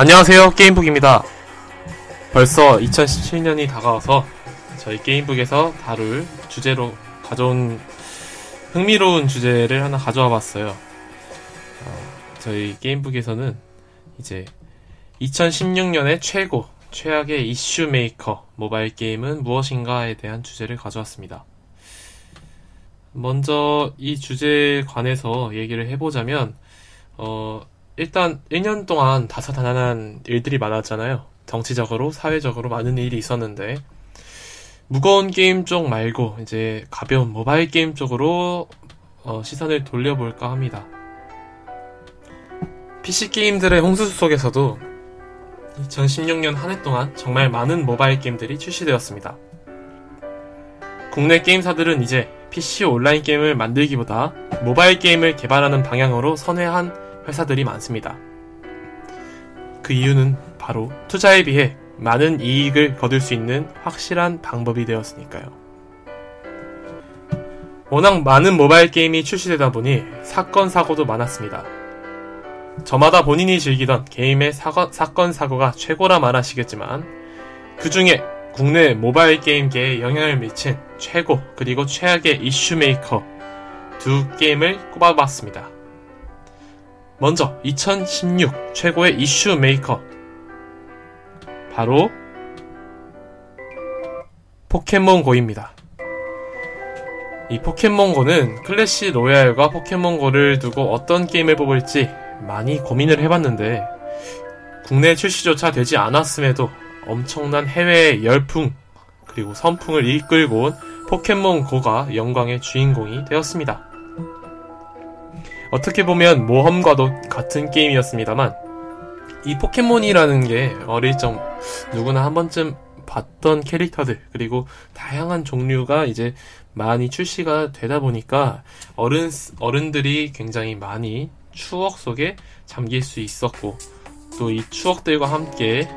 안녕하세요. 게임북입니다. 벌써 2017년이 다가와서 저희 게임북에서 다룰 주제로 가져온 흥미로운 주제를 하나 가져와 봤어요. 어, 저희 게임북에서는 이제 2016년의 최고 최악의 이슈 메이커 모바일 게임은 무엇인가에 대한 주제를 가져왔습니다. 먼저 이 주제에 관해서 얘기를 해보자면 어, 일단 1년 동안 다사다난한 일들이 많았잖아요. 정치적으로, 사회적으로 많은 일이 있었는데, 무거운 게임 쪽 말고, 이제 가벼운 모바일 게임 쪽으로 어, 시선을 돌려볼까 합니다. PC 게임들의 홍수 속에서도 2016년 한 해 동안 정말 많은 모바일 게임들이 출시되었습니다. 국내 게임사들은 이제 PC 온라인 게임을 만들기보다 모바일 게임을 개발하는 방향으로 선회한 회사들이 많습니다. 그 이유는 바로 투자에 비해 많은 이익을 거둘 수 있는 확실한 방법이 되었으니까요. 워낙 많은 모바일 게임이 출시되다 보니 사건, 사고도 많았습니다. 저마다 본인이 즐기던 게임의 사건, 사건 사고가 최고라 말하시겠지만, 그 중에 국내 모바일 게임계에 영향을 미친 최고 그리고 최악의 이슈 메이커 두 게임을 꼽아봤습니다. 먼저 2016 최고의 이슈 메이커 바로 포켓몬고입니다. 이 포켓몬고는 클래시 로얄과 포켓몬고를 두고 어떤 게임을 뽑을지 많이 고민을 해봤는데 국내 출시조차 되지 않았음에도 엄청난 해외의 열풍 그리고 선풍을 이끌고 온 포켓몬고가 영광의 주인공이 되었습니다. 어떻게 보면 모험과도 같은 게임이었습니다만 이 포켓몬이라는 게 어릴 적 누구나 한 번쯤 봤던 캐릭터들 그리고 다양한 종류가 이제 많이 출시가 되다 보니까 어른 어른들이 굉장히 많이 추억 속에 잠길 수 있었고 또 이 추억들과 함께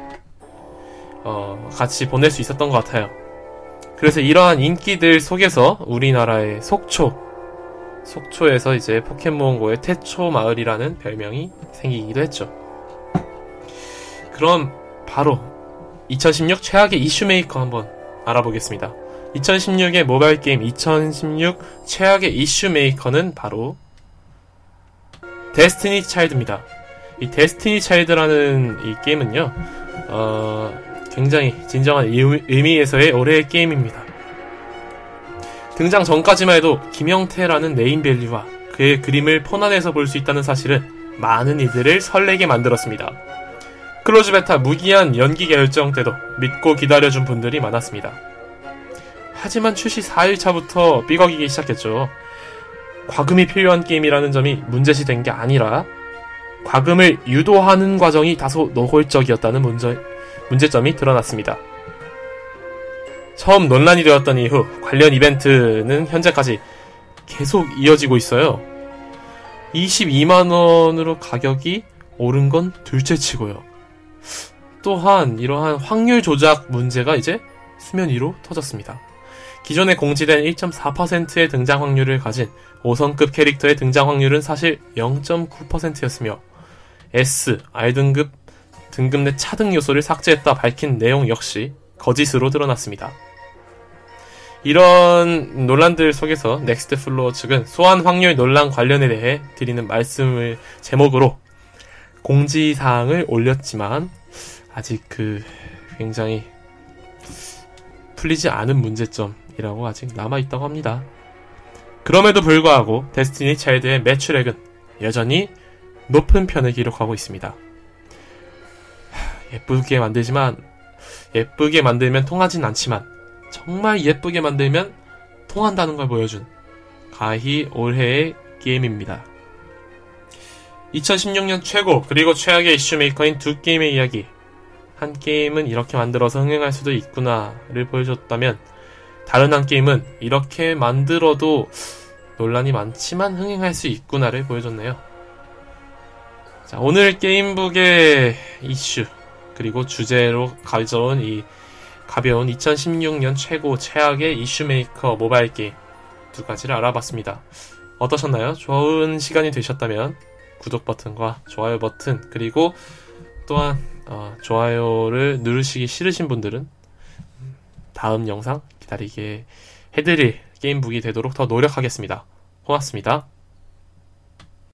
어, 같이 보낼 수 있었던 것 같아요. 그래서 이러한 인기들 속에서 우리나라의 속초, 속초에서 이제 포켓몬고의 태초 마을이라는 별명이 생기기도 했죠. 그럼 바로 2016 최악의 이슈 메이커 한번 알아보겠습니다. 2016의 모바일 게임 2016 최악의 이슈 메이커는 바로 데스티니 차일드입니다. 이 데스티니 차일드라는 이 게임은요, 어, 굉장히 진정한 의미에서의 올해의 게임입니다. 등장 전까지만 해도 김형태라는 네임밸류와 그의 그림을 폰 안에서 볼 수 있다는 사실은 많은 이들을 설레게 만들었습니다. 클로즈 베타 무기한 연기 결정 때도 믿고 기다려준 분들이 많았습니다. 하지만 출시 4일차부터 삐걱이기 시작했죠. 과금이 필요한 게임이라는 점이 문제시 된 게 아니라 과금을 유도하는 과정이 다소 노골적이었다는 문제, 문제점이 드러났습니다. 처음 논란이 되었던 이후 관련 이벤트는 현재까지 계속 이어지고 있어요. 22만원으로 가격이 오른 건 둘째 치고요. 또한 이러한 확률 조작 문제가 이제 수면 위로 터졌습니다. 기존에 공지된 1.4%의 등장 확률을 가진 5성급 캐릭터의 등장 확률은 사실 0.9%였으며 S, R등급 등급 내 차등 요소를 삭제했다 밝힌 내용 역시 거짓으로 드러났습니다. 이런 논란들 속에서 넥스트 플로어 측은 소환 확률 논란 관련에 대해 드리는 말씀을 제목으로 공지사항을 올렸지만 아직 그 굉장히 풀리지 않은 문제점이라고 아직 남아있다고 합니다. 그럼에도 불구하고 데스티니 차일드의 매출액은 여전히 높은 편을 기록하고 있습니다. 예쁘게 만들지만 예쁘게 만들면 통하진 않지만 정말 예쁘게 만들면 통한다는 걸 보여준 가히 올해의 게임입니다. 2016년 최고 그리고 최악의 이슈 메이커인 두 게임의 이야기 한 게임은 이렇게 만들어서 흥행할 수도 있구나를 보여줬다면 다른 한 게임은 이렇게 만들어도 논란이 많지만 흥행할 수 있구나를 보여줬네요. 자, 오늘 게임북의 이슈 그리고 주제로 가져온 이 가벼운 2016년 최고 최악의 이슈메이커 모바일 게임 두 가지를 알아봤습니다. 어떠셨나요? 좋은 시간이 되셨다면 구독 버튼과 좋아요 버튼 그리고 또한 어, 좋아요를 누르시기 싫으신 분들은 다음 영상 기다리게 해드릴 게임북이 되도록 더 노력하겠습니다. 고맙습니다.